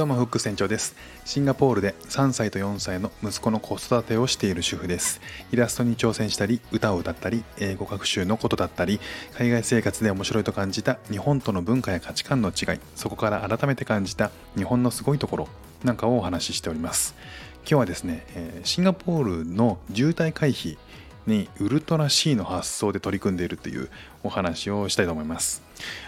どうもフック船長です。シンガポールで3歳と4歳の息子の子育てをしている主婦です。イラストに挑戦したり歌を歌ったり英語学習のことだったり海外生活で面白いと感じた日本との文化や価値観の違いそこから改めて感じた日本のすごいところなんかをお話ししております。今日はですねシンガポールの渋滞回避にウルトラ C の発想で取り組んでいるというお話をしたいと思います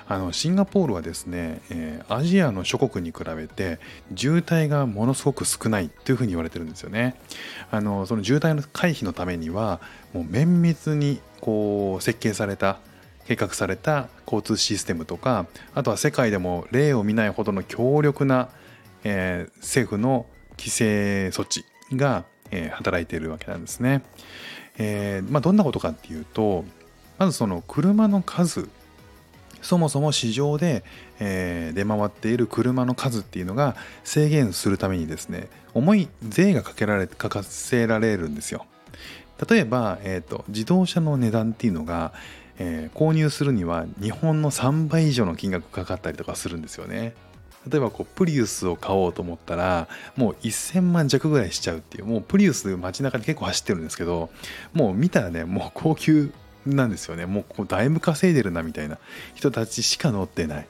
あのシンガポールはですね、えー、アジアの諸国に比べて渋滞がものすごく少ないというふうに言われてるんですよねあのその渋滞の回避のためにはもう綿密にこう設計された計画された交通システムとかあとは世界でも例を見ないほどの強力な、えー、政府の規制措置が、えー、働いているわけなんですね。えー、まあ、どんなことかっていうとまずその車の数そもそも市場で、えー、出回っている車の数っていうのが制限するためにですね重い税がかけられかかせられるんですよ。例えば、えーと、自動車の値段っていうのが、えー、購入するには日本の3倍以上の金額かかったりとかするんですよね。例えばこうプリウスを買おうと思ったらもう1000万弱ぐらいしちゃうっていうもうプリウス街中で結構走ってるんですけどもう見たらねもう高級なんですよね。もうこうだいぶ稼いでるなみたいな。人たちしか乗ってない、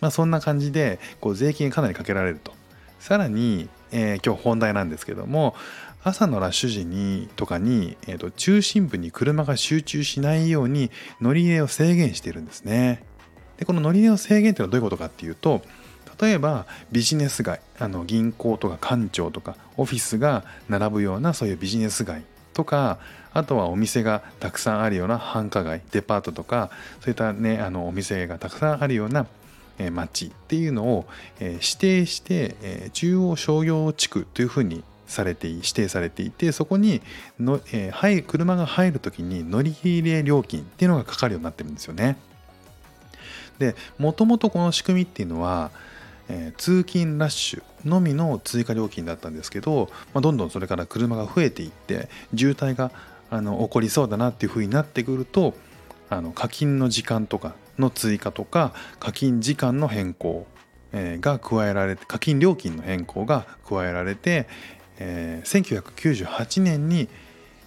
まあ、そんな感じでこう税金かなりかけられると。さらに、えー、今日本題なんですけども朝のラッシュ時にとかに、えーと中心部に車が集中しないように乗り入れを制限しているんですね。でこの乗り入れを制限っていうのはどういうことかっていうと例えばビジネス街あの銀行とか官庁とかオフィスが並ぶようなそういうビジネス街とかあとはお店がたくさんあるような繁華街デパートとかそういったねあのお店がたくさんあるような街っていうのを指定して中央商業地区というふうにされて指定されていてそこにの、えー、車が入る時に乗り入れ料金っていうのがかかるようになってるんですよね。でもともとこの仕組みっていうのはえ、通勤ラッシュのみの追加料金だったんですけど、ま、どんどんそれから車が増えていって渋滞があの起こりそうだなっていうふうになってくるとあの課金の時間とかの追加とか課金時間の変更、え、が加えられて課金料金の変更が加えられて、え、1998年に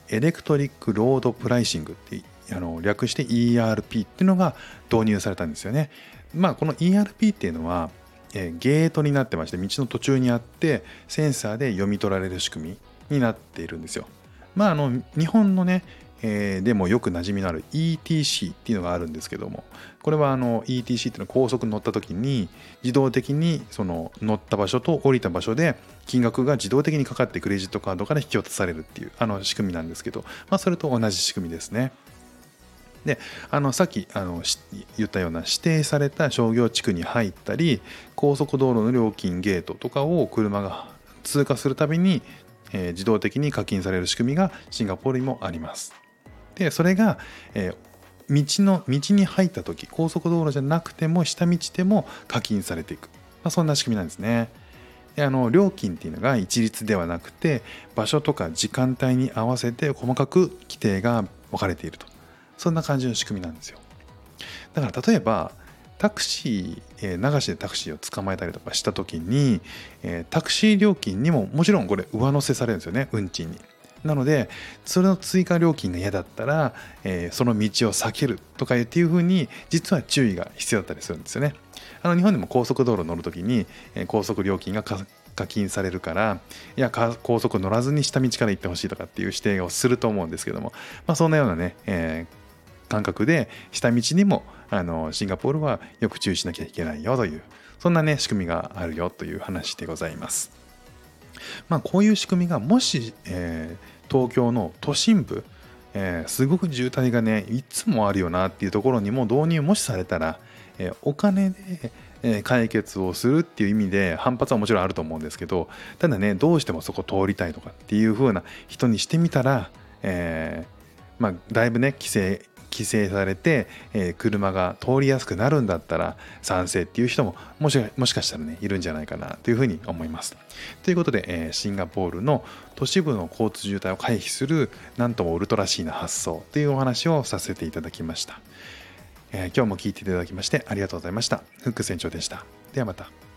Electric Road Pricing ってあの略して ERP っていうのが導入されたんですよね。まあこの ERP っていうのはえゲートになってまして道の途中にあってセンサーで読み取られる仕組みになっているんですよ。まああの日本のね、えー、でもよく馴染みのある ETC っていうのがあるんですけどもこれはあの ETC っていうのは高速に乗った時に自動的にその乗った場所と降りた場所で金額が自動的にかかってクレジットカードから引き渡されるっていうあの仕組みなんですけど、まあ、それと同じ仕組みですね。であのさっきあの言ったような指定された商業地区に入ったり高速道路の料金ゲートとかを車が通過するたびに、えー、自動的に課金される仕組みがシンガポールにもあります。でそれが、えー道の道に入った時高速道路じゃなくても下道でも課金されていく、まあ、そんな仕組みなんですね。であの料金っていうのが一律ではなくて場所とか時間帯に合わせて細かく規定が分かれているとそんな感じの仕組みなんですよ。だから例えばタクシー、えー、流しでタクシーを捕まえたりとかした時に、えー、タクシー料金にももちろんこれ上乗せされるんですよね運賃に。なのでそれの追加料金が嫌だったら、えー、その道を避けるとかっていうふうに実は注意が必要だったりするんですよね。あの日本でも高速道路乗る時に、えー、高速料金が課金されるからいや高速乗らずに下道から行ってほしいとかっていう指定をすると思うんですけども、まあ、そんなようなね、えー感覚で下道にもあのシンガポールはよく注意しなきゃいけないよというそんなね仕組みがあるよという話でございます。まあこういう仕組みがもし、えー、東京の都心部、えー、すごく渋滞がねいつもあるよなっていうところにも導入もしされたら、えー、お金で解決をするっていう意味で反発はもちろんあると思うんですけどただねどうしてもそこ通りたいとかっていう風な人にしてみたら、えー、まあだいぶね規制規制されて、えー、車が通りやすくなるんだったら賛成っていう人ももしもしかしたらねいるんじゃないかなというふうに思います。ということで、えー、シンガポールの都市部の交通渋滞を回避するなんともウルトラシーな発想というお話をさせていただきました。えー、今日も聞いていただきましてありがとうございました。フック船長でした。ではまた。